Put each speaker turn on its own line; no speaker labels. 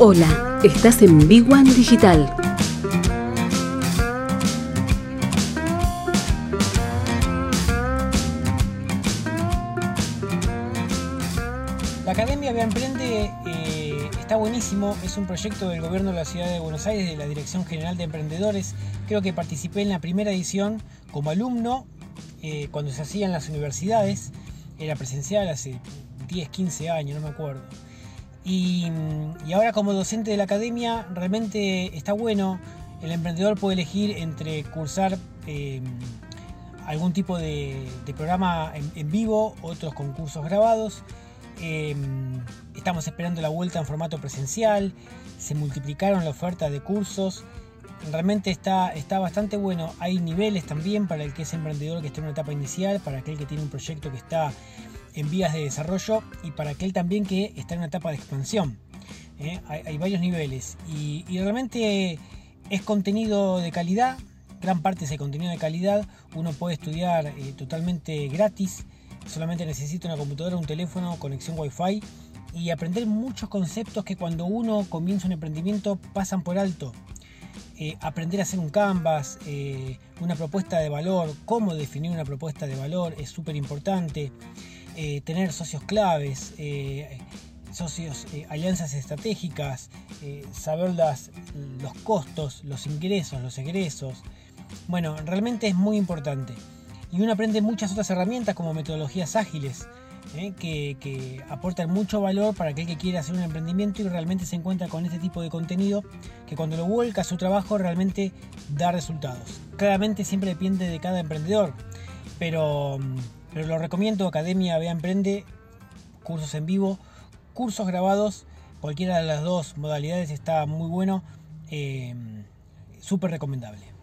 Hola, estás en Big One Digital.
La Academia Vea Emprende eh, está buenísimo, es un proyecto del gobierno de la ciudad de Buenos Aires, de la Dirección General de Emprendedores. Creo que participé en la primera edición como alumno eh, cuando se hacía en las universidades, era presencial hace 10, 15 años, no me acuerdo. Y, ahora como docente de la academia realmente está bueno, el emprendedor puede elegir entre cursar eh, algún tipo de, programa en, vivo, otros con cursos grabados. Eh, estamos esperando la vuelta en formato presencial, se multiplicaron la oferta de cursos realmente está, está bastante bueno. Hay niveles también para el que es emprendedor que está en una etapa inicial, para aquel que tiene un proyecto que está en vías de desarrollo y para aquel también que está en una etapa de expansión. ¿eh? Hay, varios niveles y, realmente es contenido de calidad, gran parte el contenido de calidad, uno puede estudiar eh, totalmente gratis, solamente necesita una computadora, un teléfono, conexión wifi y aprender muchos conceptos que cuando uno comienza un emprendimiento pasan por alto. Eh, aprender a hacer un canvas, una propuesta de valor, cómo definir una propuesta de valor es súper importante, eh, tener socios claves, socios, alianzas estratégicas, saber los costos, los ingresos, los egresos. Bueno, realmente es muy importante. Y uno aprende muchas otras herramientas como metodologías ágiles, ¿eh? que, aportan mucho valor para aquel que quiere hacer un emprendimiento y realmente se encuentra con este tipo de contenido que cuando lo vuelca a su trabajo realmente da resultados. Claramente siempre depende de cada emprendedor, pero, pero lo recomiendo, Academia Vea Emprende, cursos en vivo, cursos grabados, cualquiera de las dos modalidades está muy bueno, eh, súper recomendable.